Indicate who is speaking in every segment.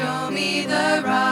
Speaker 1: show me the righteous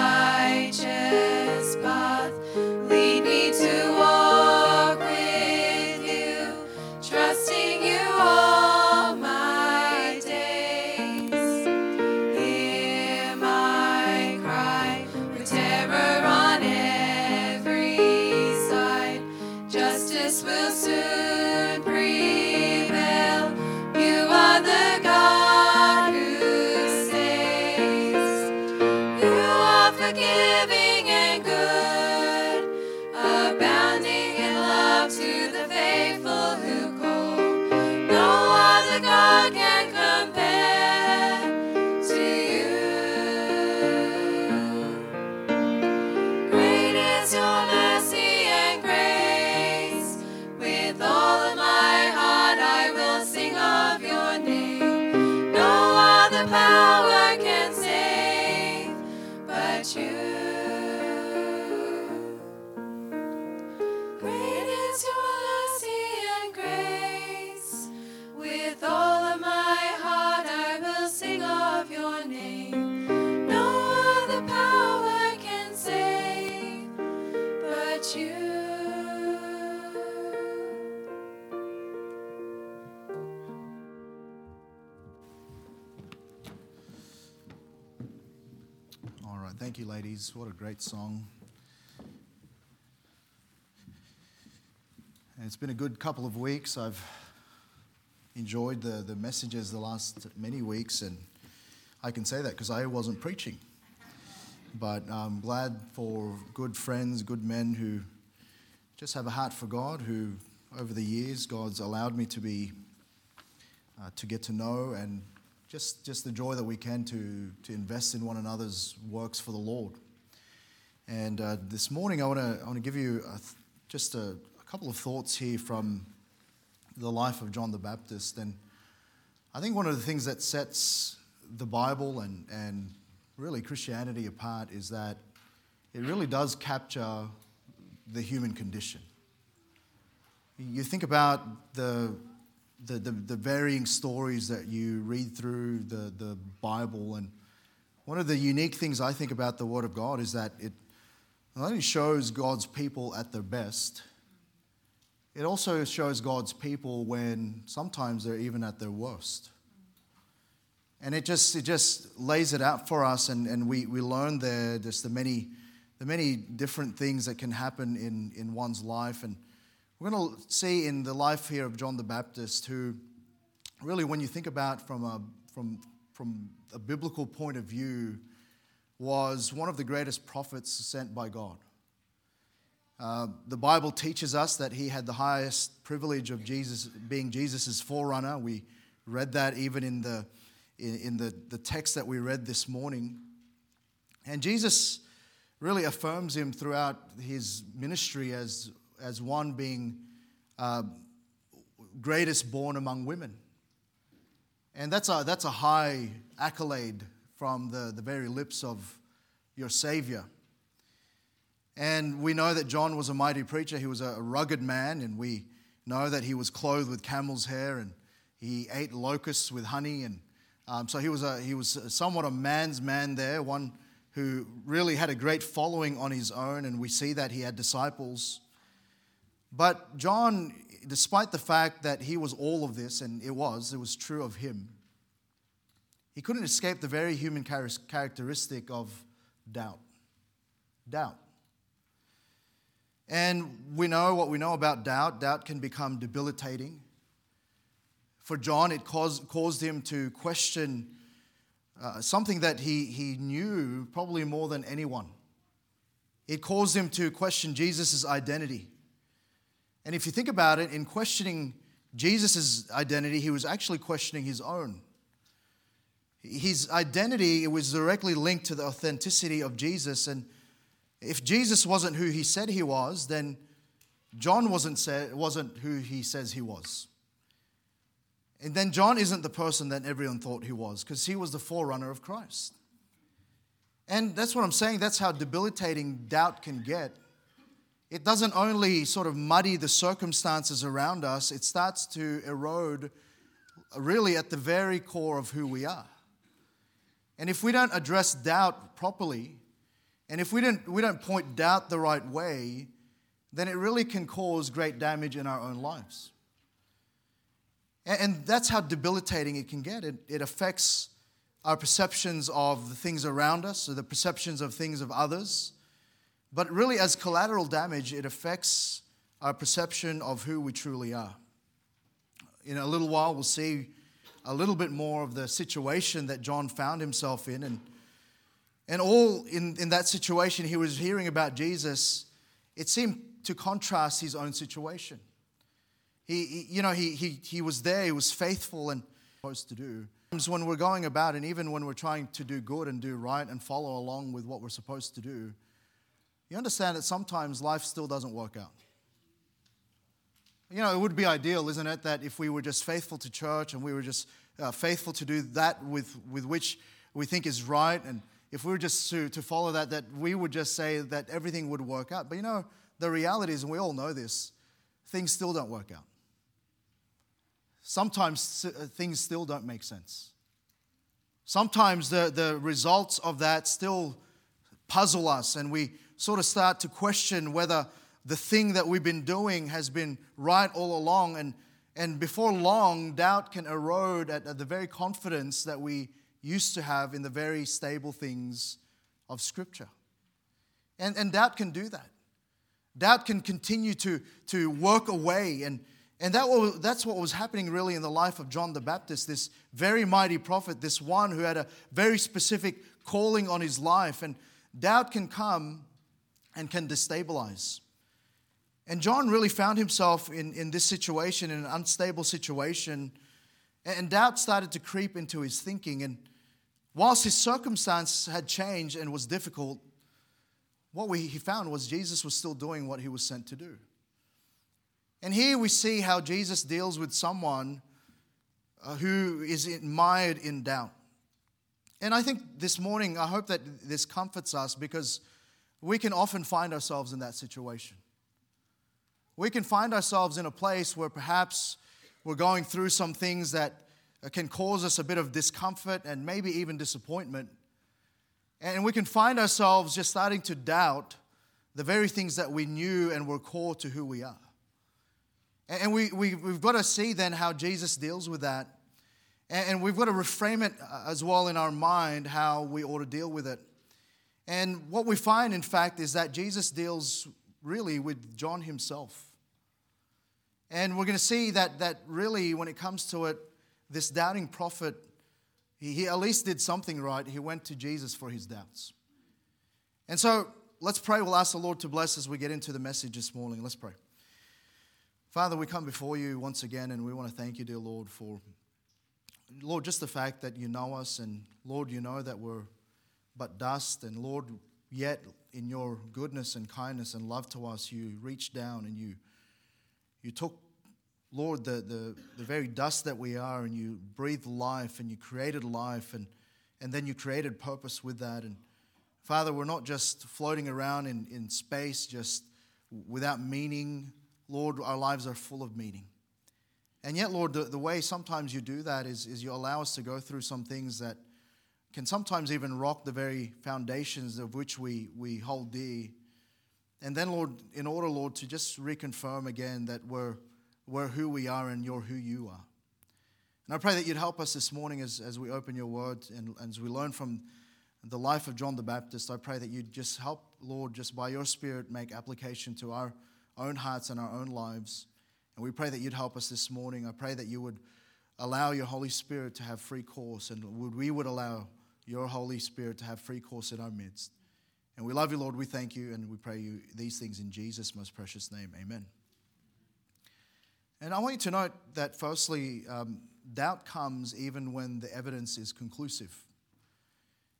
Speaker 2: What a great song. And It's been a good couple of weeks. I've enjoyed the, the messages the last many weeks, and I can say that because I wasn't preaching. But I'm glad for good friends, good men who just have a heart for God, who over the years God's allowed me to be, uh, to get to know and just, just the joy that we can to, to invest in one another's works for the Lord. And uh, this morning, I want to I give you a, th- just a, a couple of thoughts here from the life of John the Baptist. And I think one of the things that sets the Bible and, and really Christianity apart is that it really does capture the human condition. You think about the, the, the, the varying stories that you read through the, the Bible, and one of the unique things I think about the Word of God is that it not only shows God's people at their best, it also shows God's people when sometimes they're even at their worst. And it just, it just lays it out for us, and, and we, we learn there just the many, the many different things that can happen in, in one's life. And we're going to see in the life here of John the Baptist, who really, when you think about from a, from, from a biblical point of view, was one of the greatest prophets sent by God. Uh, the Bible teaches us that he had the highest privilege of Jesus being Jesus' forerunner. We read that even in the in, in the, the text that we read this morning. And Jesus really affirms him throughout his ministry as, as one being uh, greatest born among women. And that's a, that's a high accolade from the, the very lips of your Savior. And we know that John was a mighty preacher. He was a rugged man, and we know that he was clothed with camel's hair and he ate locusts with honey. And um, so he was, a, he was somewhat a man's man there, one who really had a great following on his own. And we see that he had disciples. But John, despite the fact that he was all of this, and it was, it was true of him, he couldn't escape the very human characteristic of doubt. Doubt. And we know what we know about doubt. Doubt can become debilitating. For John, it caused, caused him to question uh, something that he, he knew probably more than anyone. It caused him to question Jesus' identity. And if you think about it, in questioning Jesus' identity, he was actually questioning his own. His identity was directly linked to the authenticity of Jesus. And if Jesus wasn't who he said he was, then John wasn't, say, wasn't who he says he was. And then John isn't the person that everyone thought he was because he was the forerunner of Christ. And that's what I'm saying. That's how debilitating doubt can get. It doesn't only sort of muddy the circumstances around us, it starts to erode really at the very core of who we are. And if we don't address doubt properly, and if we don't, we don't point doubt the right way, then it really can cause great damage in our own lives. And, and that's how debilitating it can get. It, it affects our perceptions of the things around us, or the perceptions of things of others. But really, as collateral damage, it affects our perception of who we truly are. In a little while, we'll see a little bit more of the situation that John found himself in. And and all in, in that situation, he was hearing about Jesus, it seemed to contrast his own situation. He, he, you know, he, he, he was there, he was faithful and supposed to do. When we're going about, and even when we're trying to do good and do right and follow along with what we're supposed to do, you understand that sometimes life still doesn't work out. You know, it would be ideal, isn't it, that if we were just faithful to church and we were just uh, faithful to do that with, with which we think is right and if we were just to, to follow that, that we would just say that everything would work out. But you know, the reality is, and we all know this, things still don't work out. Sometimes uh, things still don't make sense. Sometimes the, the results of that still puzzle us, and we sort of start to question whether the thing that we've been doing has been right all along. And, and before long, doubt can erode at, at the very confidence that we used to have in the very stable things of Scripture. And, and doubt can do that. Doubt can continue to, to work away. And, and that was, that's what was happening really in the life of John the Baptist, this very mighty prophet, this one who had a very specific calling on his life. And doubt can come and can destabilize. And John really found himself in, in this situation, in an unstable situation. And doubt started to creep into his thinking. And whilst his circumstance had changed and was difficult, what we, he found was Jesus was still doing what he was sent to do. And here we see how Jesus deals with someone uh, who is mired in doubt. And I think this morning, I hope that this comforts us because we can often find ourselves in that situation. We can find ourselves in a place where perhaps we're going through some things that can cause us a bit of discomfort and maybe even disappointment. And we can find ourselves just starting to doubt the very things that we knew and were core to who we are. And we, we, we've got to see then how Jesus deals with that. And we've got to reframe it as well in our mind how we ought to deal with it. And what we find, in fact, is that Jesus deals really with John himself. And we're going to see that, that really, when it comes to it, this doubting prophet, he, he at least did something right. He went to Jesus for his doubts. And so let's pray. We'll ask the Lord to bless as we get into the message this morning. Let's pray. Father, we come before you once again, and we want to thank you, dear Lord, for, Lord, just the fact that you know us, and Lord, you know that we're but dust, and Lord, yet in your goodness and kindness and love to us, you reached down and you, you took Lord, the, the, the very dust that we are, and you breathed life and you created life, and, and then you created purpose with that. And Father, we're not just floating around in, in space, just without meaning. Lord, our lives are full of meaning. And yet, Lord, the, the way sometimes you do that is, is you allow us to go through some things that can sometimes even rock the very foundations of which we, we hold dear. And then, Lord, in order, Lord, to just reconfirm again that we're we're who we are and you're who you are. And I pray that you'd help us this morning as, as we open your word and as we learn from the life of John the Baptist. I pray that you'd just help, Lord, just by your Spirit, make application to our own hearts and our own lives. And we pray that you'd help us this morning. I pray that you would allow your Holy Spirit to have free course and would, we would allow your Holy Spirit to have free course in our midst. And we love you, Lord. We thank you and we pray you these things in Jesus' most precious name. Amen. And I want you to note that, firstly, um, doubt comes even when the evidence is conclusive.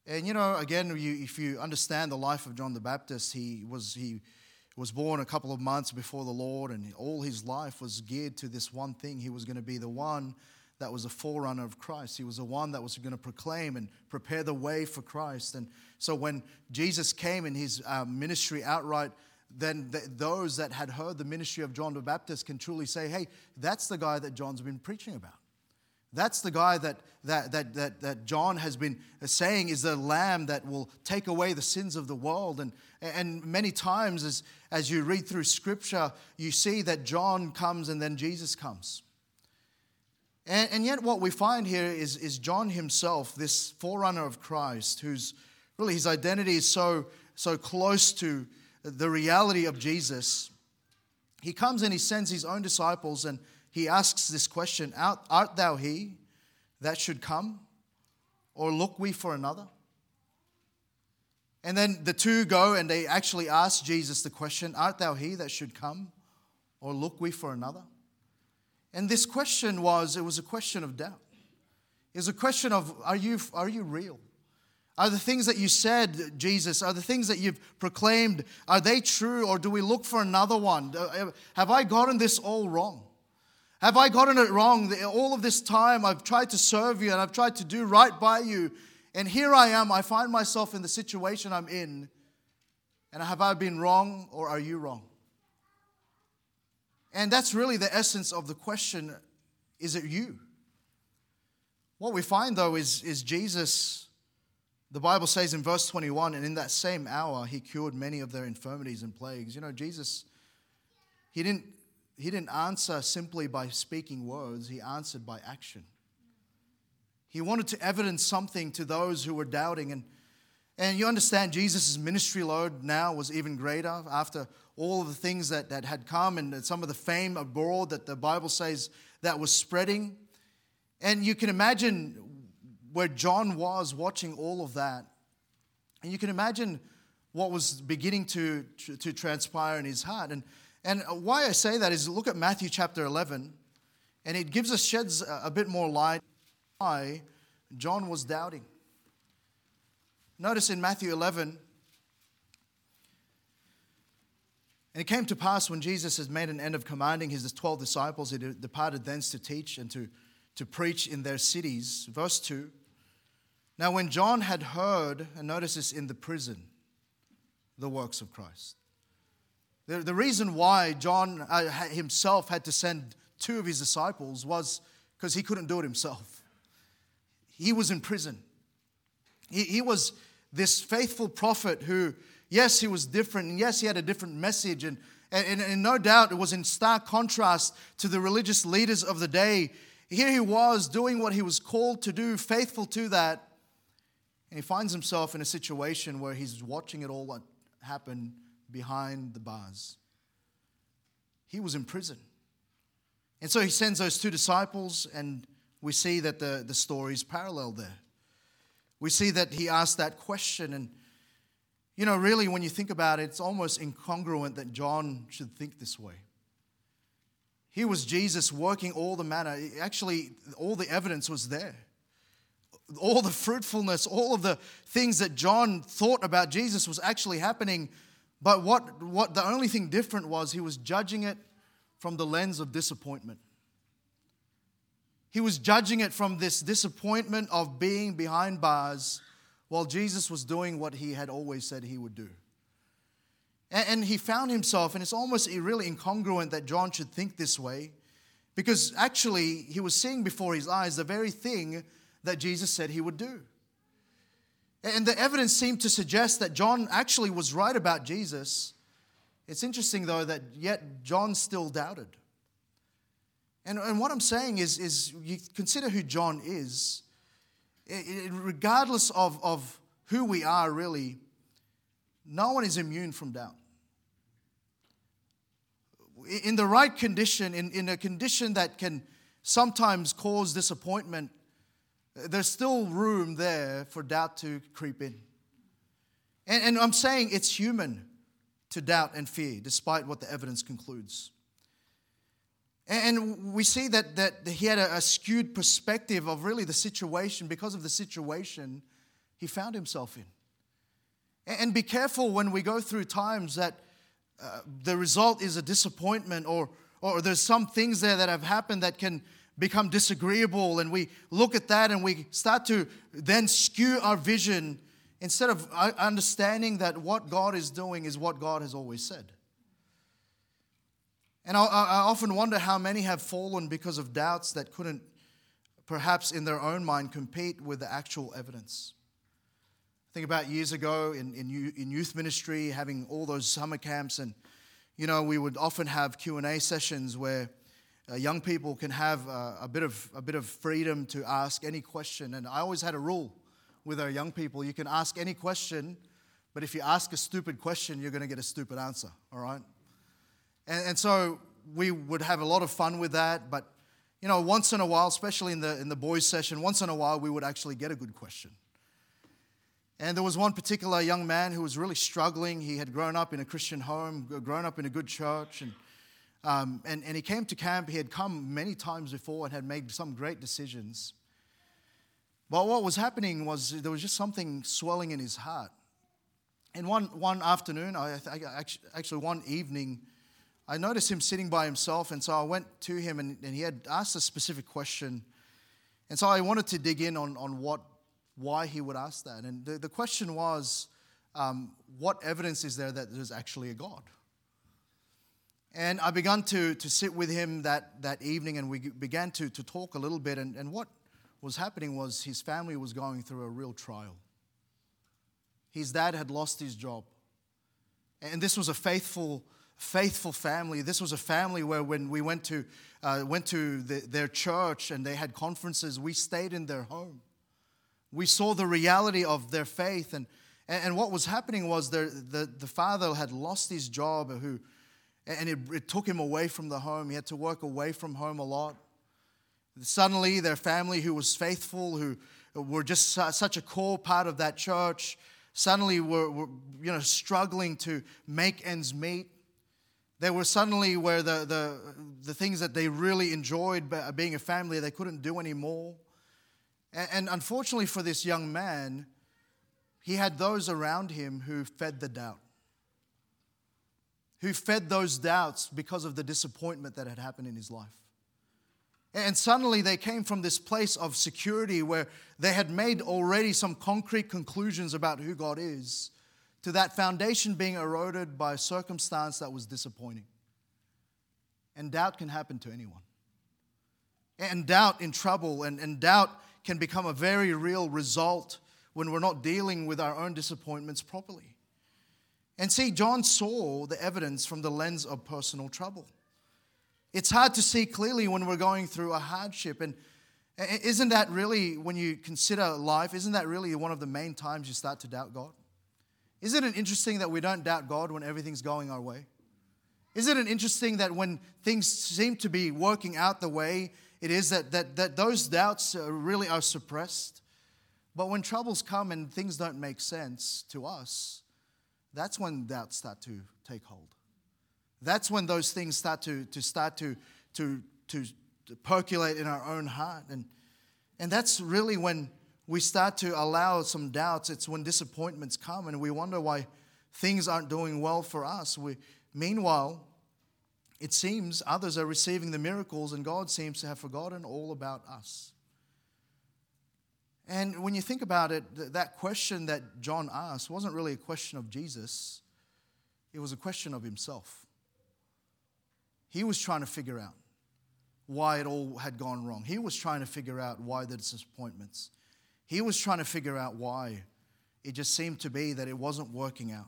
Speaker 2: And you know, again, you, if you understand the life of John the Baptist, he was, he was born a couple of months before the Lord, and all his life was geared to this one thing. He was going to be the one that was a forerunner of Christ. He was the one that was going to proclaim and prepare the way for Christ. And so when Jesus came in his uh, ministry outright, then th- those that had heard the ministry of John the Baptist can truly say, hey, that's the guy that John's been preaching about. That's the guy that, that, that, that, that John has been saying is the lamb that will take away the sins of the world. And, and many times, as, as you read through scripture, you see that John comes and then Jesus comes. And, and yet, what we find here is, is John himself, this forerunner of Christ, whose really his identity is so, so close to the reality of Jesus. He comes and he sends his own disciples and he asks this question Art, art thou he that should come? Or look we for another? And then the two go and they actually ask Jesus the question Art thou he that should come? Or look we for another? And this question was, it was a question of doubt. It was a question of, are you, are you real? Are the things that you said, Jesus, are the things that you've proclaimed, are they true or do we look for another one? Uh, have I gotten this all wrong? Have I gotten it wrong? All of this time I've tried to serve you and I've tried to do right by you. And here I am, I find myself in the situation I'm in. And have I been wrong or are you wrong? And that's really the essence of the question is it you? What we find though is, is Jesus, the Bible says in verse 21, and in that same hour he cured many of their infirmities and plagues. You know, Jesus, he didn't, he didn't answer simply by speaking words, he answered by action. He wanted to evidence something to those who were doubting. And, and you understand Jesus' ministry load now was even greater after all of the things that, that had come and some of the fame abroad that the Bible says that was spreading. And you can imagine where John was watching all of that. And you can imagine what was beginning to, to, to transpire in his heart. And, and why I say that is look at Matthew chapter 11, and it gives us, sheds a bit more light why John was doubting. Notice in Matthew 11, And it came to pass when Jesus had made an end of commanding his 12 disciples, he departed thence to teach and to, to preach in their cities. Verse 2 Now, when John had heard, and notice this in the prison, the works of Christ. The, the reason why John uh, himself had to send two of his disciples was because he couldn't do it himself. He was in prison. He, he was this faithful prophet who Yes, he was different, and yes, he had a different message, and, and, and no doubt it was in stark contrast to the religious leaders of the day. Here he was doing what he was called to do, faithful to that, and he finds himself in a situation where he's watching it all happen behind the bars. He was in prison. And so he sends those two disciples, and we see that the, the story is parallel there. We see that he asked that question, and you know, really, when you think about it, it's almost incongruent that John should think this way. Here was Jesus working all the manner. Actually, all the evidence was there. All the fruitfulness, all of the things that John thought about Jesus was actually happening. But what, what the only thing different was he was judging it from the lens of disappointment. He was judging it from this disappointment of being behind bars while Jesus was doing what he had always said he would do. And, he found himself, and it's almost really incongruent that John should think this way, because actually he was seeing before his eyes the very thing that Jesus said he would do. And the evidence seemed to suggest that John actually was right about Jesus. It's interesting, though, that yet John still doubted. And, and what I'm saying is, is you consider who John is, regardless of, of who we are, really, no one is immune from doubt. In the right condition, in, in a condition that can sometimes cause disappointment, there's still room there for doubt to creep in. And, and I'm saying it's human to doubt and fear, despite what the evidence concludes. And we see that, that he had a, a, skewed perspective of really the situation because of the situation he found himself in. And be careful when we go through times that uh, the result is a disappointment or, or there's some things there that have happened that can become disagreeable. And we look at that and we start to then skew our vision instead of uh, understanding that what God is doing is what God has always said. And I, I, often wonder how many have fallen because of doubts that couldn't, perhaps in their own mind, compete with the actual evidence. Think about years ago in, in, in youth ministry, having all those summer camps, and you know we would often have Q and A sessions where uh, young people can have uh, a bit of a bit of freedom to ask any question. And I always had a rule with our young people: you can ask any question, but if you ask a stupid question, you're going to get a stupid answer. All right? And, and so we would have a lot of fun with that. But, you know, once in a while, especially in the, in the boys' session, once in a while we would actually get a good question. And there was one particular young man who was really struggling. He had grown up in a Christian home, grown up in a good church, and, um, and, and he came to camp. He had come many times before and had made some great decisions. But what was happening was there was just something swelling in his heart. And one, one afternoon, I, I, actually one evening, I noticed him sitting by himself, and so I went to him, and, and he had asked a specific question. And so I wanted to dig in on, on what, why he would ask that. And the, the question was, um, what evidence is there that there's actually a God? And I began to, to sit with him that, that evening, and we began to, to talk a little bit. And, and what was happening was his family was going through a real trial. His dad had lost his job. And this was a faithful faithful family. This was a family where when we went to, uh, went to the, their church and they had conferences, we stayed in their home. We saw the reality of their faith. And, and what was happening was the, the, the father had lost his job, who, and it, it took him away from the home. He had to work away from home a lot. Suddenly, their family, who was faithful, who were just such a core part of that church, suddenly were, were you know, struggling to make ends meet. They were suddenly where the, the, the things that they really enjoyed being a family, they couldn't do anymore. And, and unfortunately for this young man, he had those around him who fed the doubt, who fed those doubts because of the disappointment that had happened in his life. And suddenly they came from this place of security where they had made already some concrete conclusions about who God is to that foundation being eroded by a circumstance that was disappointing. And doubt can happen to anyone. And doubt in trouble, and, and doubt can become a very real result when we're not dealing with our own disappointments properly. And see, John saw the evidence from the lens of personal trouble. It's hard to see clearly when we're going through a hardship. And isn't that really, when you consider life, isn't that really one of the main times you start to doubt God? Isn't it interesting that we don't doubt God when everything's going our way? Isn't it interesting that when things seem to be working out the way it is, that, that, that those doubts really are suppressed? But when troubles come and things don't make sense to us, that's when doubts start to take hold. That's when those things start to, to start to, to, to, percolate in our own heart. And, and that's really when we start to allow some doubts, it's when disappointments come and we wonder why things aren't doing well for us. We, meanwhile, it seems others are receiving the miracles and God seems to have forgotten all about us. And when you think about it, that question that John asked wasn't really a question of Jesus, it was a question of himself. He was trying to figure out why it all had gone wrong, he was trying to figure out why the disappointments. He was trying to figure out why. It just seemed to be that it wasn't working out.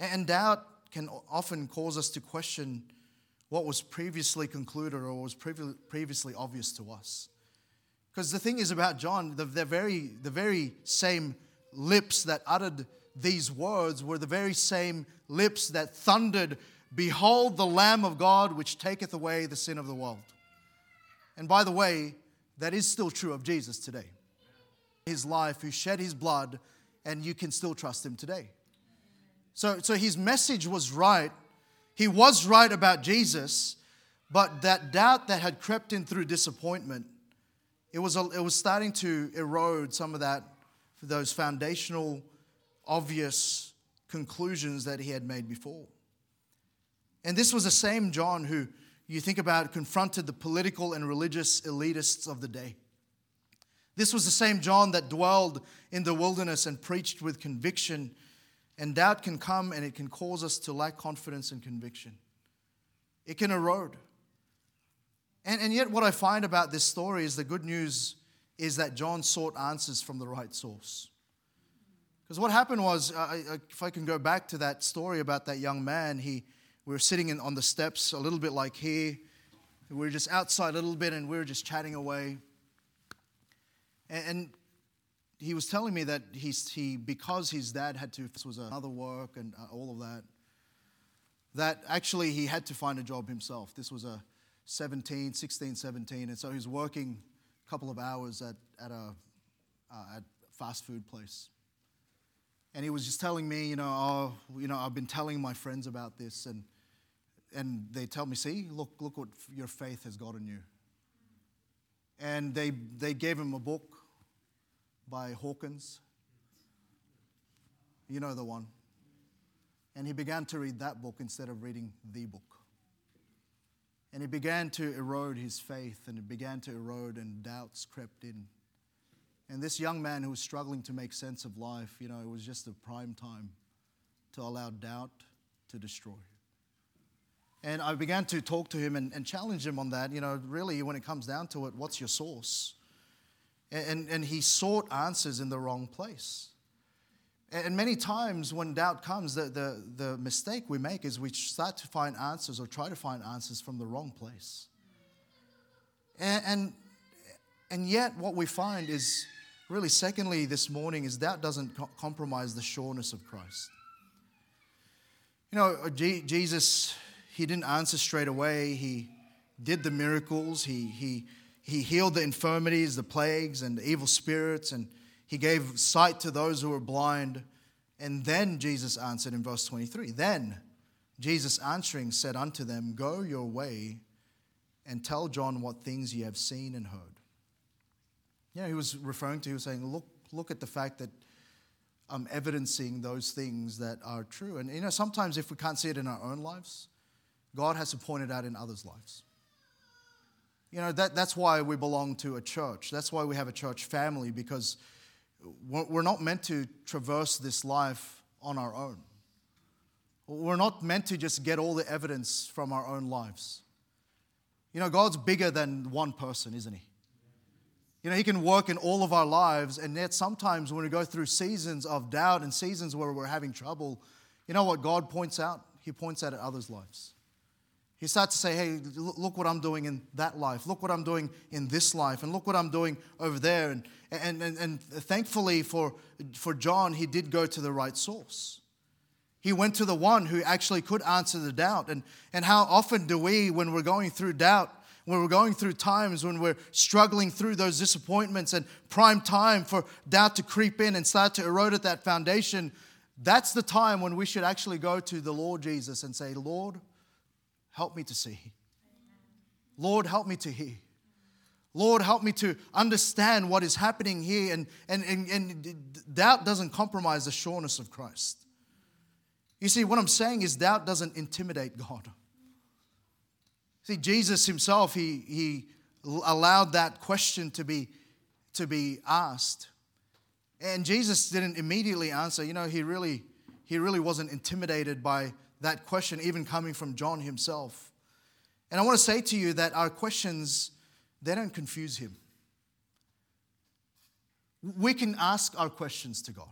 Speaker 2: And doubt can often cause us to question what was previously concluded or was previously obvious to us. Because the thing is about John, the, the, very, the very same lips that uttered these words were the very same lips that thundered, Behold the Lamb of God, which taketh away the sin of the world. And by the way, that is still true of Jesus today. His life, who shed his blood, and you can still trust him today. So, so his message was right. He was right about Jesus, but that doubt that had crept in through disappointment, it was, a, it was starting to erode some of that, those foundational, obvious conclusions that he had made before. And this was the same John who, you think about, confronted the political and religious elitists of the day. This was the same John that dwelled in the wilderness and preached with conviction. And doubt can come and it can cause us to lack confidence and conviction. It can erode. And, and yet, what I find about this story is the good news is that John sought answers from the right source. Because what happened was, if I can go back to that story about that young man, he, we were sitting in, on the steps a little bit like here. We were just outside a little bit and we were just chatting away. And he was telling me that he's, he, because his dad had to, this was another work and uh, all of that, that actually he had to find a job himself. This was a 17, 16, 17. And so he was working a couple of hours at, at a uh, at fast food place. And he was just telling me, you know, oh, you know, I've been telling my friends about this, and and they tell me, see, look, look what your faith has gotten you. And they, they gave him a book by Hawkins. You know the one. And he began to read that book instead of reading the book. And he began to erode his faith, and it began to erode, and doubts crept in. And this young man who was struggling to make sense of life, you know, it was just the prime time to allow doubt to destroy. And I began to talk to him and, and challenge him on that. You know, really, when it comes down to it, what's your source? And, and, he sought answers in the wrong place. And many times when doubt comes, the, the, the mistake we make is we start to find answers or try to find answers from the wrong place. And, and, and yet, what we find is really, secondly, this morning, is doubt doesn't co- compromise the sureness of Christ. You know, uh, Jesus he didn't answer straight away. He did the miracles. He, he, he healed the infirmities, the plagues, and the evil spirits, and he gave sight to those who were blind. And then Jesus answered in verse 23. Then Jesus answering said unto them, Go your way and tell John what things ye have seen and heard. Know, he was referring to, he was saying, Look, look at the fact that I'm evidencing those things that are true. And you know, sometimes if we can't see it in our own lives, God has to point it out in others' lives. You know, that, that's why we belong to a church. That's why we have a church family, because we're not meant to traverse this life on our own. We're not meant to just get all the evidence from our own lives. You know, God's bigger than one person, isn't He? You know, He can work in all of our lives, and yet sometimes when we go through seasons of doubt and seasons where we're having trouble, you know what God points out? He points out at others' lives. He starts to say, hey, look what I'm doing in that life. Look what I'm doing in this life. And look what I'm doing over there. And, and, and, and thankfully for, for John, he did go to the right source. He went to the one who actually could answer the doubt. And, and how often do we, when we're going through doubt, when we're going through times when we're struggling through those disappointments and prime time for doubt to creep in and start to erode at that foundation, that's the time when we should actually go to the Lord Jesus and say, Lord, help me to see. Lord, help me to hear. Lord, help me to understand what is happening here. And, and, and, and doubt doesn't compromise the sureness of Christ. You see, what I'm saying is doubt doesn't intimidate God. See, Jesus himself, he, he allowed that question to be, to be asked. And Jesus didn't immediately answer. You know, he really, he really wasn't intimidated by that question, even coming from John himself. And I want to say to you that our questions, they don't confuse him. We can ask our questions to God.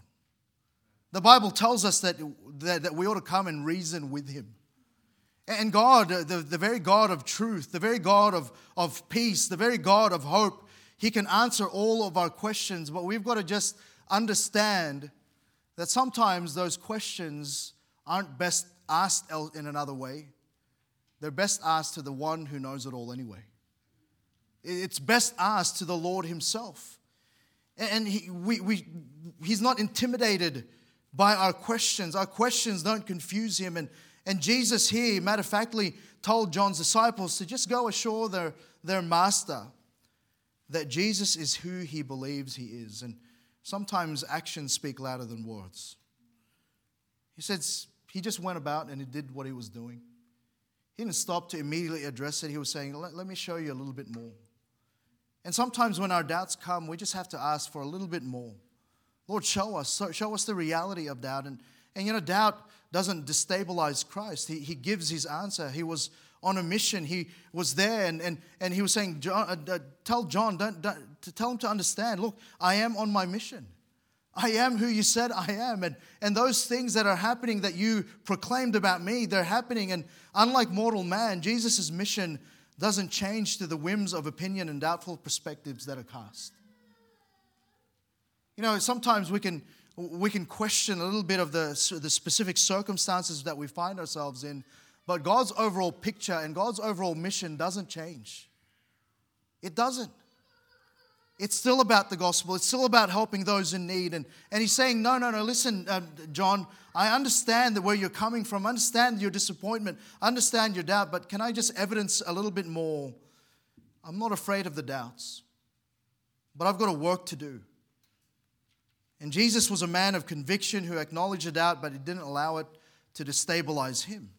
Speaker 2: The Bible tells us that, that, that we ought to come and reason with him. And God, the, the very God of truth, the very God of, of peace, the very God of hope, He can answer all of our questions, but we've got to just understand that sometimes those questions aren't best asked in another way. They're best asked to the one who knows it all anyway. It's best asked to the Lord Himself. And he, we, we, He's not intimidated by our questions. Our questions don't confuse Him. And, and Jesus here, matter of factly, told John's disciples to just go assure their, their master that Jesus is who he believes he is. And sometimes actions speak louder than words. He says he just went about and he did what he was doing. He didn't stop to immediately address it. He was saying, let, let me show you a little bit more. And sometimes when our doubts come, we just have to ask for a little bit more. Lord, show us, show us the reality of doubt. And, and you know, doubt doesn't destabilize Christ. He, he gives his answer. He was on a mission. He was there and, and, and he was saying, John, uh, uh, Tell John, don't, don't, tell him to understand, look, I am on my mission. I am who you said I am. And, and those things that are happening that you proclaimed about me, they're happening. And unlike mortal man, Jesus' mission doesn't change to the whims of opinion and doubtful perspectives that are cast. You know, sometimes we can we can question a little bit of the, the specific circumstances that we find ourselves in, but God's overall picture and God's overall mission doesn't change. It doesn't. It's still about the gospel. It's still about helping those in need. And, and he's saying, No, no, no, listen, uh, John, I understand where you're coming from, understand your disappointment, understand your doubt, but can I just evidence a little bit more? I'm not afraid of the doubts, but I've got a work to do. And Jesus was a man of conviction who acknowledged the doubt, but he didn't allow it to destabilize him.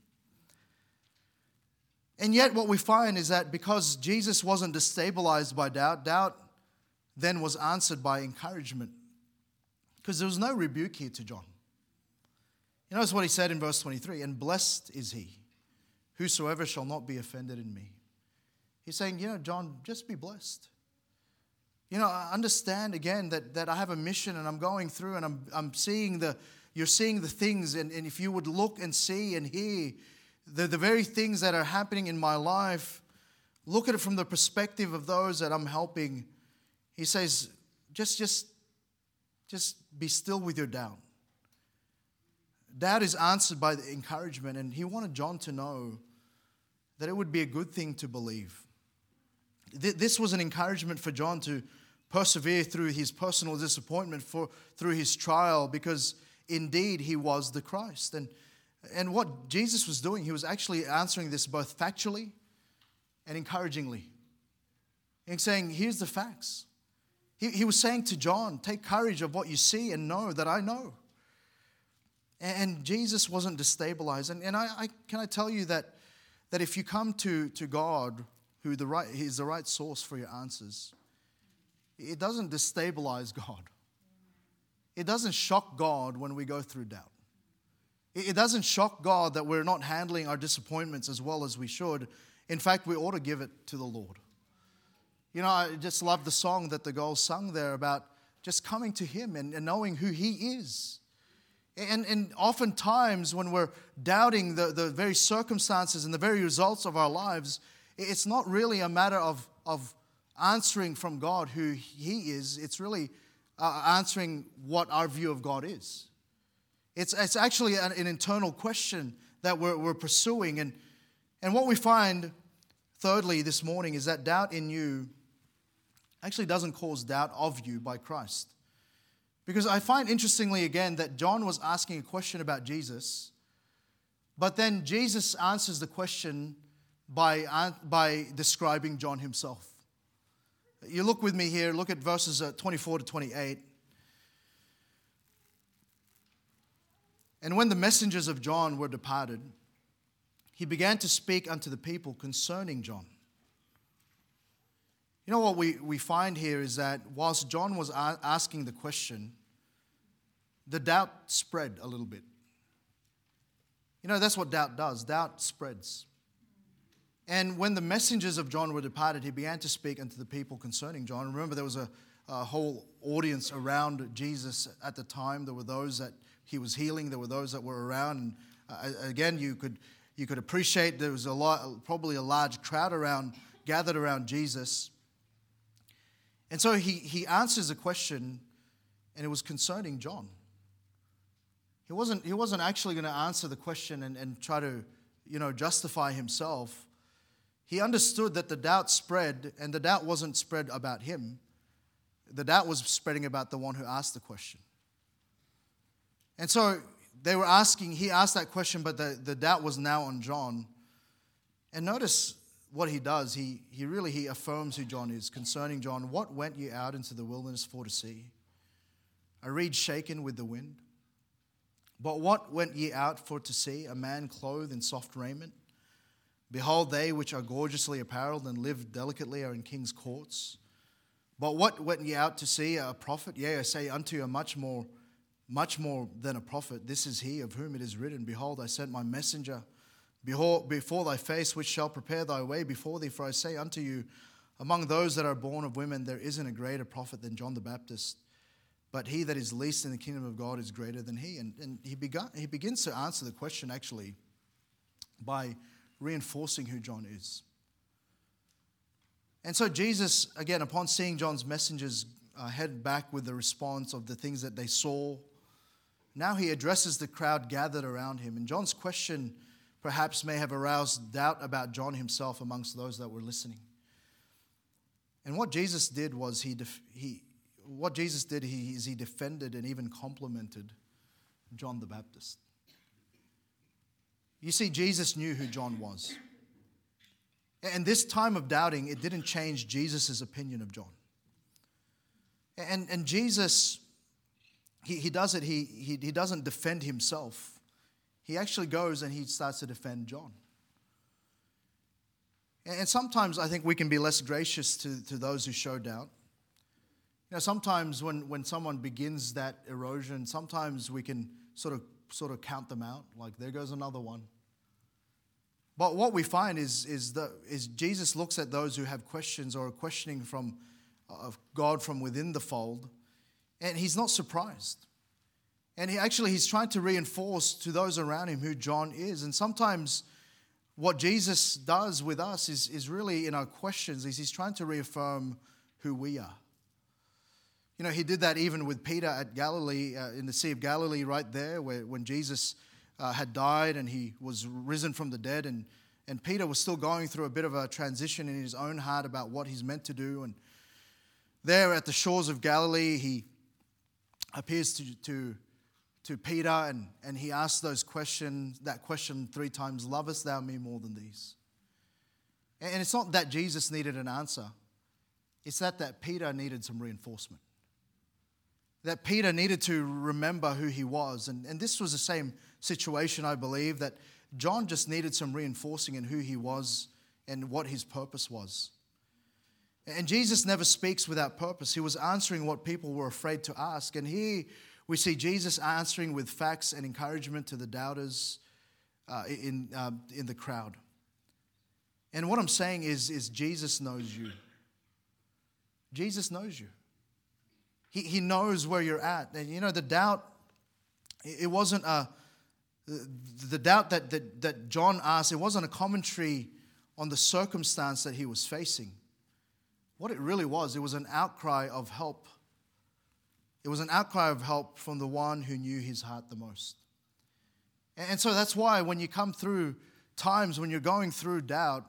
Speaker 2: And yet, what we find is that because Jesus wasn't destabilized by doubt, doubt then was answered by encouragement. Because there was no rebuke here to John. You notice what he said in verse 23 And blessed is he, whosoever shall not be offended in me. He's saying, You know, John, just be blessed. You know, I understand again that, that I have a mission and I'm going through and I'm, I'm seeing the, you're seeing the things. And, and if you would look and see and hear the, the very things that are happening in my life, look at it from the perspective of those that I'm helping. He says, just, just, just be still with your doubt. Doubt is answered by the encouragement, and he wanted John to know that it would be a good thing to believe. This was an encouragement for John to persevere through his personal disappointment, for, through his trial, because indeed he was the Christ. And, and what Jesus was doing, he was actually answering this both factually and encouragingly. And saying, Here's the facts. He, he was saying to John, Take courage of what you see and know that I know. And Jesus wasn't destabilized. And, and I, I, can I tell you that, that if you come to, to God who the right, is the right source for your answers. It doesn't destabilize God. It doesn't shock God when we go through doubt. It doesn't shock God that we're not handling our disappointments as well as we should. In fact, we ought to give it to the Lord. You know, I just love the song that the girls sung there about just coming to Him and, and knowing who He is. And, and oftentimes, when we're doubting the, the very circumstances and the very results of our lives, it's not really a matter of, of answering from God who He is, it's really uh, answering what our view of God is. It's, it's actually an, an internal question that we're, we're pursuing. And, and what we find, thirdly, this morning is that doubt in you actually doesn't cause doubt of you by Christ. Because I find interestingly again that John was asking a question about Jesus, but then Jesus answers the question by, by describing John himself. You look with me here, look at verses uh, 24 to 28. And when the messengers of John were departed, he began to speak unto the people concerning John. You know what we, we find here is that whilst John was a- asking the question, the doubt spread a little bit. You know, that's what doubt does doubt spreads. And when the messengers of John were departed, he began to speak unto the people concerning John. Remember, there was a, a, whole audience around Jesus at the time. There were those that he was healing, there were those that were around. And uh, again, you could, You could appreciate there was a lot, probably a large crowd around, gathered around Jesus. And so he, he answers a question, and it was concerning John. He wasn't, he wasn't actually going to answer the question and, and try to, you know, justify himself. He understood that the doubt spread, and the doubt wasn't spread about him. The doubt was spreading about the one who asked the question. And so they were asking, he asked that question, but the, the doubt was now on John. And notice what he does. He, he really he affirms who John is. Concerning John, what went you out into the wilderness for to see? A reed shaken with the wind? But what went ye out for to see? A man clothed in soft raiment? Behold, they which are gorgeously apparelled and live delicately are in king's courts. But what went ye out to see? A prophet? Yea, I say unto you, much more, much more than a prophet. This is he of whom it is written, Behold, I sent my messenger Behold, before thy face, which shall prepare thy way before thee. For I say unto you, among those that are born of women, there isn't a greater prophet than John the Baptist. But he that is least in the kingdom of God is greater than he. And, and he, begun, he begins to answer the question actually by reinforcing who John is. And so Jesus, again, upon seeing John's messengers uh, head back with the response of the things that they saw, now he addresses the crowd gathered around him. And John's question perhaps may have aroused doubt about John himself amongst those that were listening. And what Jesus did was he, def- he what Jesus did he, is he defended and even complimented John the Baptist. You see, Jesus knew who John was. And this time of doubting, it didn't change Jesus' opinion of John. And, and Jesus, he, he does it, he, he, he doesn't defend himself he actually goes and he starts to defend John. And sometimes I think we can be less gracious to, to those who show doubt. You know, sometimes when, when someone begins that erosion, sometimes we can sort of sort of count them out, like there goes another one. But what we find is, is, the, is Jesus looks at those who have questions or are questioning from of God from within the fold, and he's not surprised. And he actually he's trying to reinforce to those around him who John is. And sometimes what Jesus does with us is, is really in our questions is he's trying to reaffirm who we are. You know, he did that even with Peter at Galilee, uh, in the Sea of Galilee, right there, where when Jesus uh, had died and he was risen from the dead, and, and Peter was still going through a bit of a transition in his own heart about what he's meant to do. And there at the shores of Galilee, he appears to, to to Peter and, and he asked those questions, that question three times, lovest thou me more than these? And it's not that Jesus needed an answer. It's that, that Peter needed some reinforcement. That Peter needed to remember who he was. And, and this was the same situation, I believe, that John just needed some reinforcing in who he was and what his purpose was. And Jesus never speaks without purpose. He was answering what people were afraid to ask. And he we see Jesus answering with facts and encouragement to the doubters uh, in, uh, in the crowd. And what I'm saying is, is Jesus knows you. Jesus knows you. He, he knows where you're at. And you know, the doubt, it wasn't a, the doubt that, that, that John asked, it wasn't a commentary on the circumstance that he was facing. What it really was, it was an outcry of help it was an outcry of help from the one who knew his heart the most. And so that's why when you come through times when you're going through doubt,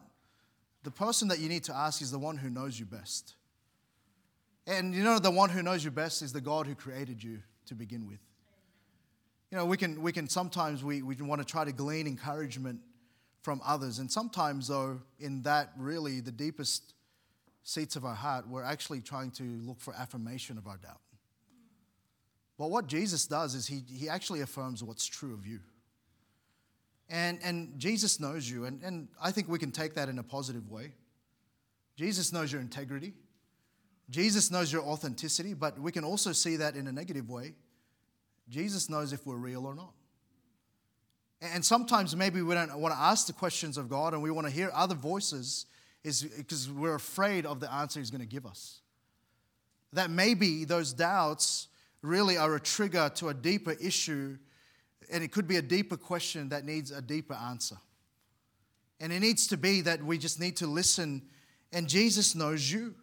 Speaker 2: the person that you need to ask is the one who knows you best. And you know, the one who knows you best is the God who created you to begin with. You know, we can, we can sometimes we, we want to try to glean encouragement from others. And sometimes, though, in that really the deepest seats of our heart, we're actually trying to look for affirmation of our doubt. But what Jesus does is he, he actually affirms what's true of you. And, and Jesus knows you, and, and I think we can take that in a positive way. Jesus knows your integrity. Jesus knows your authenticity, but we can also see that in a negative way. Jesus knows if we're real or not. And sometimes maybe we don't want to ask the questions of God and we want to hear other voices is because we're afraid of the answer he's going to give us. That maybe those doubts really are a trigger to a deeper issue, and it could be a deeper question that needs a deeper answer. And it needs to be that we just need to listen, and Jesus knows you.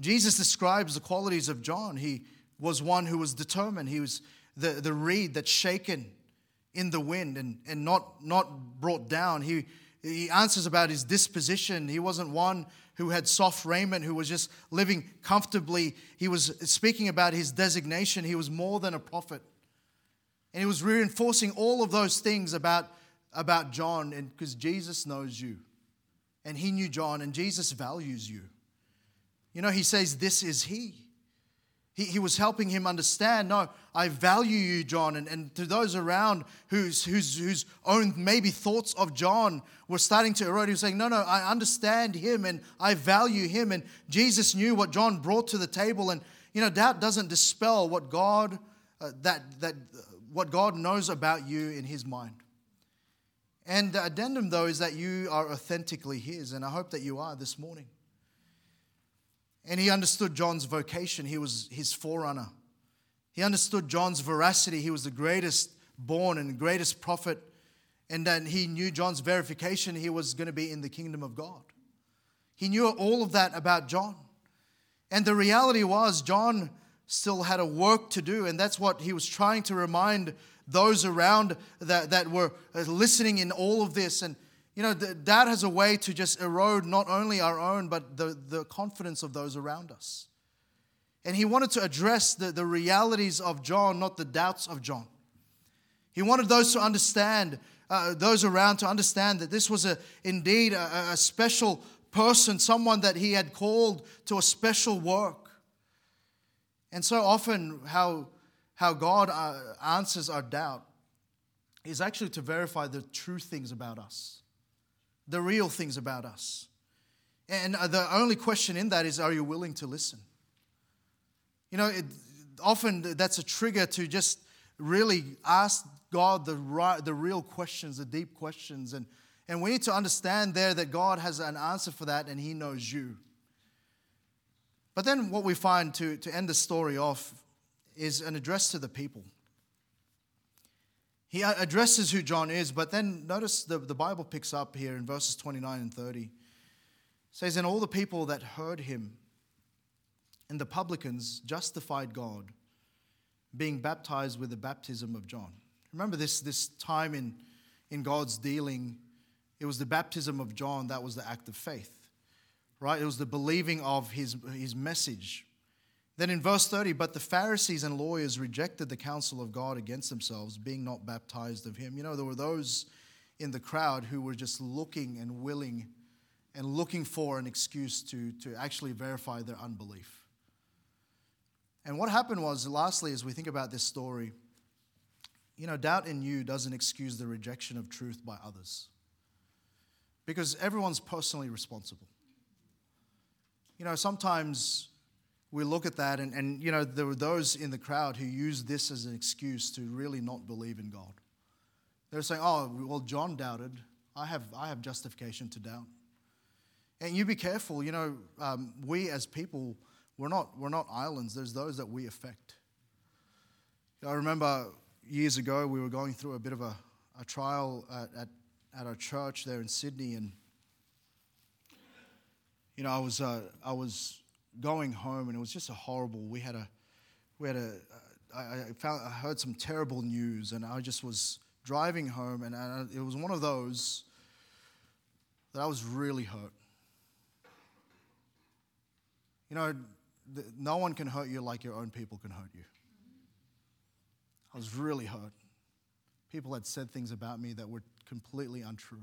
Speaker 2: Jesus describes the qualities of John. He was one who was determined, he was the, the reed that's shaken in the wind and, and not, not brought down. He, he answers about his disposition. He wasn't one who had soft raiment, who was just living comfortably. He was speaking about his designation. He was more than a prophet. And he was reinforcing all of those things about, about John, and because Jesus knows you. And he knew John, and Jesus values you. You know, he says, This is he. He, he was helping him understand, no, I value you, John. And, and to those around whose, whose, whose own maybe thoughts of John were starting to erode, he was saying, no, no, I understand him and I value him. And Jesus knew what John brought to the table. And, you know, doubt doesn't dispel what God, uh, that, that, uh, what God knows about you in his mind. And the addendum, though, is that you are authentically his. And I hope that you are this morning. And he understood John's vocation, he was his forerunner. He understood John's veracity, he was the greatest born and greatest prophet. And then he knew John's verification, he was going to be in the kingdom of God. He knew all of that about John. And the reality was, John still had a work to do, and that's what he was trying to remind those around that, that were uh, listening in all of this. And you know, doubt has a way to just erode not only our own, but the, the confidence of those around us. And he wanted to address the, the realities of John, not the doubts of John. He wanted those to understand, uh, those around to understand that this was a, indeed a, a special person, someone that he had called to a special work. And so often, how, how God uh, answers our doubt is actually to verify the true things about us the real things about us. And uh, the only question in that is are you willing to listen? You know, it, often that's a trigger to just really ask God the, right, the real questions, the deep questions. And, and we need to understand there that God has an answer for that and He knows you. But then what we find to, to end the story off is an address to the people. He addresses who John is, but then notice the, the Bible picks up here in verses 29 and 30. It says, And all the people that heard him and the publicans justified God, being baptized with the baptism of John. Remember this, this time in, in God's dealing, it was the baptism of John that was the act of faith, right? It was the believing of his, his message, then in verse 30, but the Pharisees and lawyers rejected the counsel of God against themselves, being not baptized of him. You know, there were those in the crowd who were just looking and willing and looking for an excuse to, to actually verify their unbelief. And what happened was, lastly, as we think about this story, you know, doubt in you doesn't excuse the rejection of truth by others. Because everyone's personally responsible. You know, sometimes we look at that, and, and you know, there were those in the crowd who used this as an excuse to really not believe in God. They're saying, oh, well, John doubted. I have, I have justification to doubt. And you be careful, you know, um, we as people, we're not, we're not islands. There's those that we affect. I remember years ago, we were going through a bit of a, a trial at, at, at our church there in Sydney, and you know, I was, uh, I was going home, and it was just a horrible. We had a, we had a. Uh, I, I found I heard some terrible news, and I just was driving home, and I, it was one of those that I was really hurt. You know, no one can hurt you like your own people can hurt you. I was really hurt. People had said things about me that were completely untrue.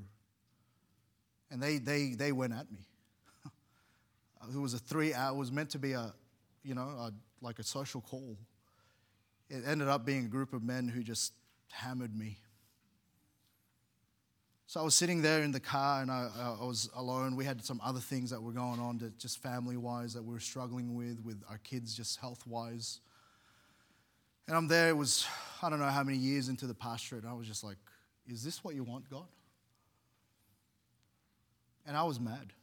Speaker 2: And they, they, they went at me. It was a three hour, it was meant to be a, you know, a, like a social call. It ended up being a group of men who just hammered me. So I was sitting there in the car and I, I was alone. We had some other things that were going on, that just family wise, that we were struggling with, with our kids, just health wise. And I'm there, it was, I don't know how many years into the pastorate, and I was just like, is this what you want, God? And I was mad.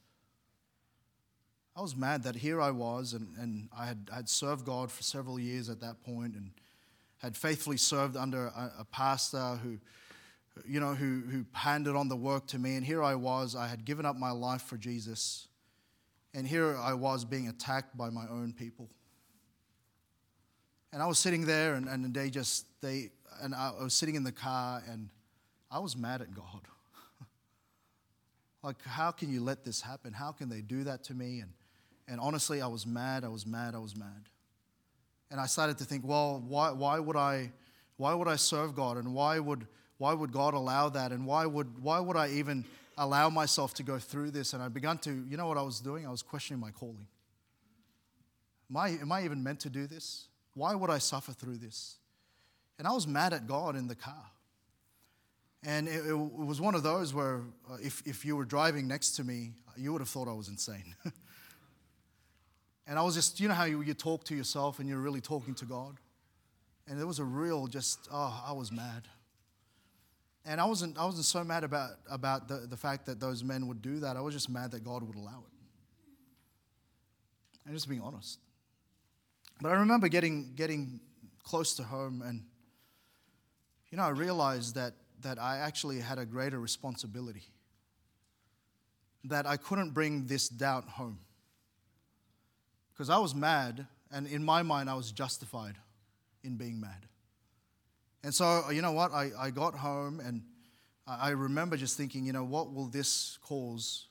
Speaker 2: I was mad that here I was, and, and I had, had served God for several years at that point and had faithfully served under a, a pastor who, you know, who, who handed on the work to me. And here I was, I had given up my life for Jesus. And here I was being attacked by my own people. And I was sitting there, and, and they just, they, and I was sitting in the car, and I was mad at God. like, how can you let this happen? How can they do that to me? And, and honestly, I was mad, I was mad, I was mad. And I started to think, well, why, why, would, I, why would I serve God? And why would, why would God allow that? And why would, why would I even allow myself to go through this? And I began to, you know what I was doing? I was questioning my calling. Am I, am I even meant to do this? Why would I suffer through this? And I was mad at God in the car. And it, it was one of those where uh, if, if you were driving next to me, you would have thought I was insane. and I was just, you know how you, you talk to yourself and you're really talking to God? And there was a real just, oh, I was mad. And I wasn't, I wasn't so mad about, about the, the fact that those men would do that. I was just mad that God would allow it. And just being honest. But I remember getting, getting close to home and, you know, I realized that that I actually had a greater responsibility, that I couldn't bring this doubt home. Because I was mad, and in my mind, I was justified in being mad. And so, you know what? I, I got home, and I remember just thinking, you know, what will this cause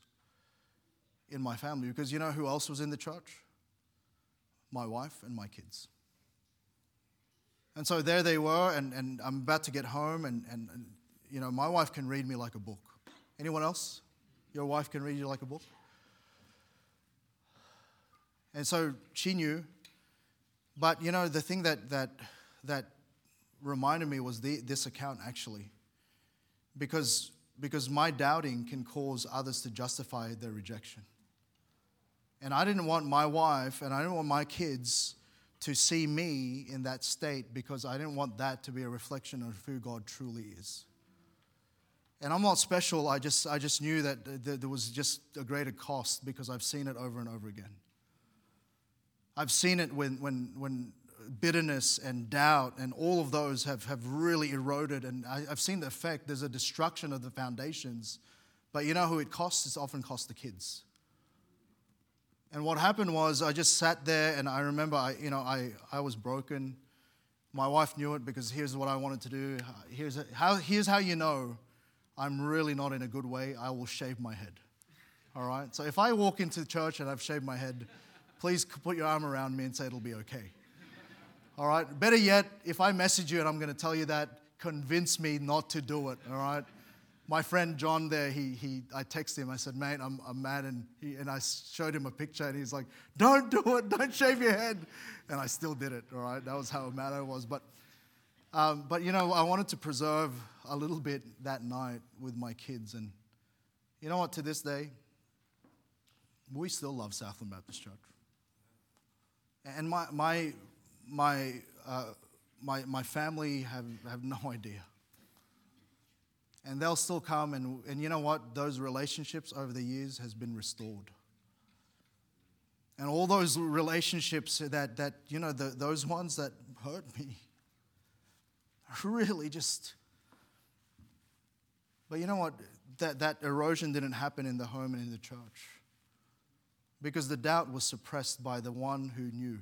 Speaker 2: in my family? Because you know who else was in the church? My wife and my kids. And so there they were, and, and I'm about to get home, and, and, and you know, my wife can read me like a book. Anyone else? Your wife can read you like a book? And so she knew. But, you know, the thing that, that, that reminded me was the, this account actually. Because, because my doubting can cause others to justify their rejection. And I didn't want my wife and I didn't want my kids to see me in that state because I didn't want that to be a reflection of who God truly is. And I'm not special. I just, I just knew that there was just a greater cost because I've seen it over and over again. I've seen it when, when, when bitterness and doubt and all of those have, have really eroded. And I, have seen the effect. There's a destruction of the foundations. But you know who it costs? It's often cost the kids. And what happened was I just sat there and I remember, I, you know, I, I was broken. My wife knew it because here's what I wanted to do. Here's how, here's how you know I'm really not in a good way, I will shave my head. All right? So if I walk into church and I've shaved my head, please put your arm around me and say it'll be okay. All right? Better yet, if I message you and I'm going to tell you that, convince me not to do it. All right? My friend John there, he, he, I texted him. I said, mate, I'm, I'm mad. And, he, and I showed him a picture and he's like, don't do it. Don't shave your head. And I still did it. All right? That was how mad I was. But um, but you know, I wanted to preserve a little bit that night with my kids. And you know what, to this day, we still love Southland Baptist Church. And my, my, my, uh, my, my family have, have no idea. And they'll still come, and, and you know what? Those relationships over the years has been restored. And all those relationships that, that you know, the, those ones that hurt me, really just. But you know what? That, that erosion didn't happen in the home and in the church because the doubt was suppressed by the one who knew.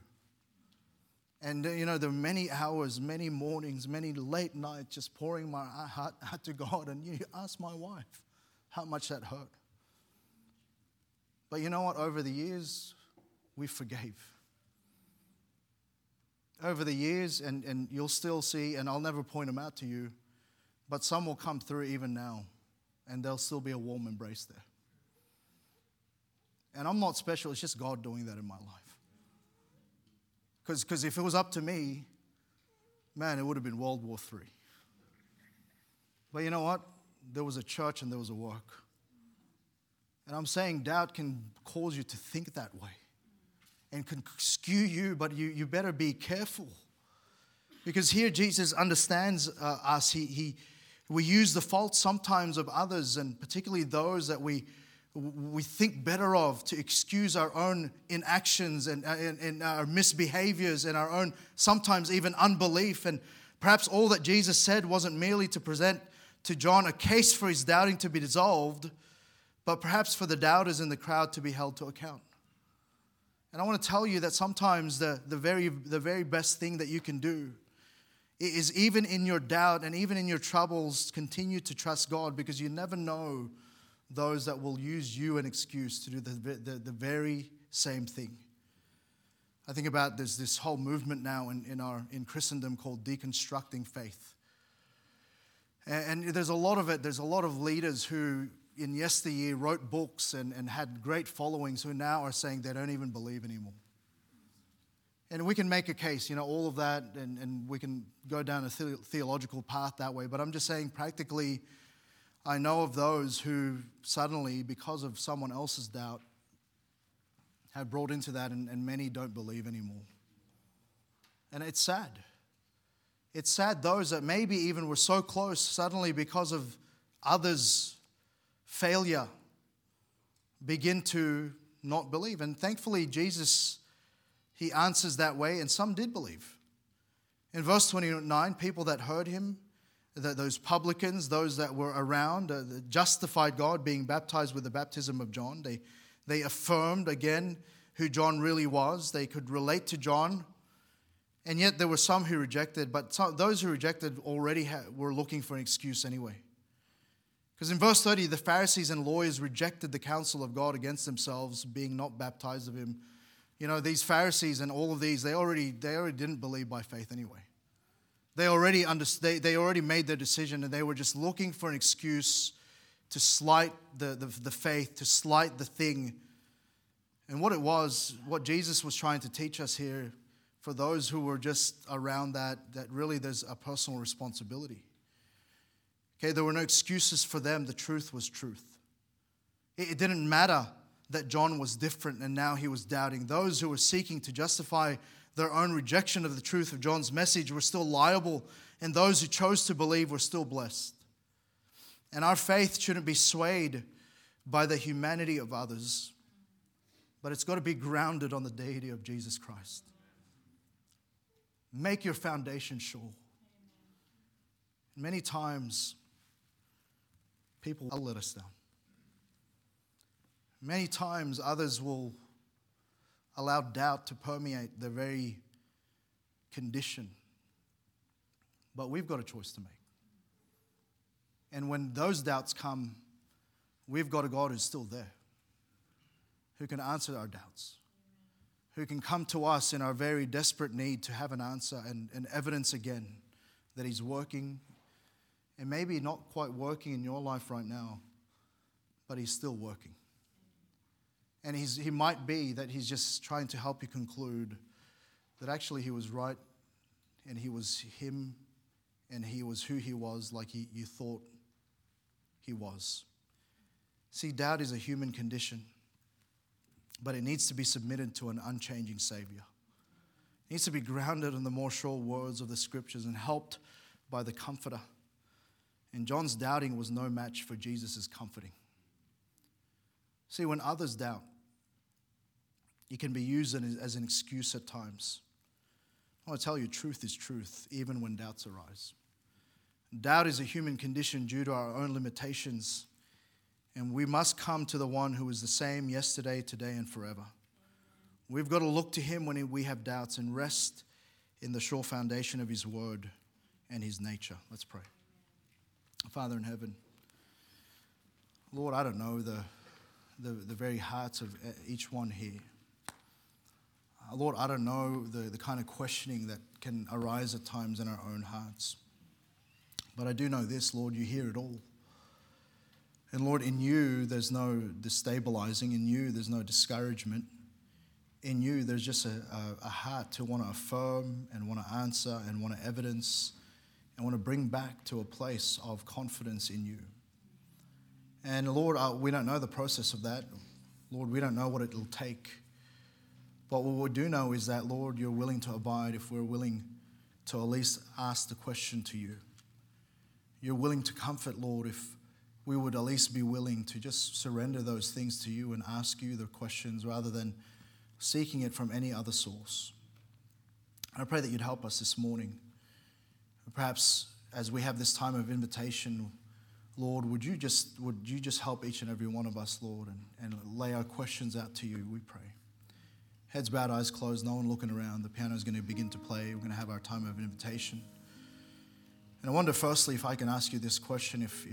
Speaker 2: And uh, you know, were many hours, many mornings, many late nights just pouring my heart out to God. And you ask my wife how much that hurt. But you know what? Over the years, we forgave over the years, and, and you'll still see, and I'll never point them out to you, but some will come through even now, and there'll still be a warm embrace there. And I'm not special, it's just God doing that in my life. Because if it was up to me, man, it would have been World War III. But you know what? There was a church and there was a work. And I'm saying doubt can cause you to think that way and can skew you, but you, you better be careful. Because here Jesus understands uh, us. He, he, we use the faults sometimes of others, and particularly those that we, we think better of, to excuse our own inactions and, uh, and, and our misbehaviors and our own sometimes even unbelief. And perhaps all that Jesus said wasn't merely to present to John a case for his doubting to be dissolved, but perhaps for the doubters in the crowd to be held to account. And I want to tell you that sometimes the, the, very, the very best thing that you can do is even in your doubt and even in your troubles, continue to trust God because you never know those that will use you an excuse to do the, the, the very same thing. I think about there's this whole movement now in, in, our, in Christendom called deconstructing faith. And, and there's a lot of it, there's a lot of leaders who in yesteryear wrote books and, and had great followings who now are saying they don't even believe anymore. And we can make a case, you know, all of that, and, and we can go down a theological path that way. But I'm just saying, practically, I know of those who suddenly, because of someone else's doubt, have brought into that, and, and many don't believe anymore. And it's sad. It's sad those that maybe even were so close suddenly because of others' failure begin to not believe. And thankfully, Jesus, he answers that way, and some did believe. In verse 29, people that heard him, that those publicans, those that were around, uh, justified God being baptized with the baptism of John. They, they affirmed again who John really was. They could relate to John. And yet there were some who rejected, but some, those who rejected already ha- were looking for an excuse anyway. Because in verse 30, the Pharisees and lawyers rejected the counsel of God against themselves, being not baptized of him. You know, these Pharisees and all of these, they already, they already didn't believe by faith anyway. They already, under, they, they already made their decision and they were just looking for an excuse to slight the, the, the faith, to slight the thing. And what it was, what Jesus was trying to teach us here for those who were just around that, that really there's a personal responsibility. Okay, there were no excuses for them. The truth was truth. It, it didn't matter that John was different and now he was doubting. Those who were seeking to justify their own rejection of the truth of John's message were still liable, and those who chose to believe were still blessed. And our faith shouldn't be swayed by the humanity of others, but it's got to be grounded on the deity of Jesus Christ. Make your foundation sure. Many times, people let us down. Many times, others will allow doubt to permeate the very condition. But we've got a choice to make. And when those doubts come, we've got a God who's still there, who can answer our doubts, who can come to us in our very desperate need to have an answer and, and evidence again that He's working. And maybe not quite working in your life right now, but He's still working. And he's, he might be that he's just trying to help you conclude that actually he was right and he was him and he was who he was like he, you thought he was. See, doubt is a human condition, but it needs to be submitted to an unchanging Savior. It needs to be grounded in the more sure words of the scriptures and helped by the Comforter. And John's doubting was no match for Jesus' comforting. See, when others doubt, it can be used as an excuse at times. I want to tell you, truth is truth, even when doubts arise. Doubt is a human condition due to our own limitations, and we must come to the one who is the same yesterday, today, and forever. We've got to look to him when we have doubts and rest in the sure foundation of his word and his nature. Let's pray. Father in heaven, Lord, I don't know the, the, the very hearts of uh, each one here. Lord, I don't know the, the kind of questioning that can arise at times in our own hearts. But I do know this, Lord, you hear it all. And Lord, in you, there's no destabilizing. In you, there's no discouragement. In you, there's just a, a, a heart to want to affirm and want to answer and want to evidence and want to bring back to a place of confidence in you. And Lord, uh, we don't know the process of that. Lord, we don't know what it'll take. But what we do know is that, Lord, you're willing to abide if we're willing to at least ask the question to you. You're willing to comfort, Lord, if we would at least be willing to just surrender those things to you and ask you the questions rather than seeking it from any other source. I pray that you'd help us this morning. Perhaps as we have this time of invitation, Lord, would you just would you just help each and every one of us, Lord, and, and lay our questions out to you, we pray. Heads bowed, eyes closed, no one looking around. The piano is going to begin to play. We're going to have our time of invitation. And I wonder, firstly, if I can ask you this question if,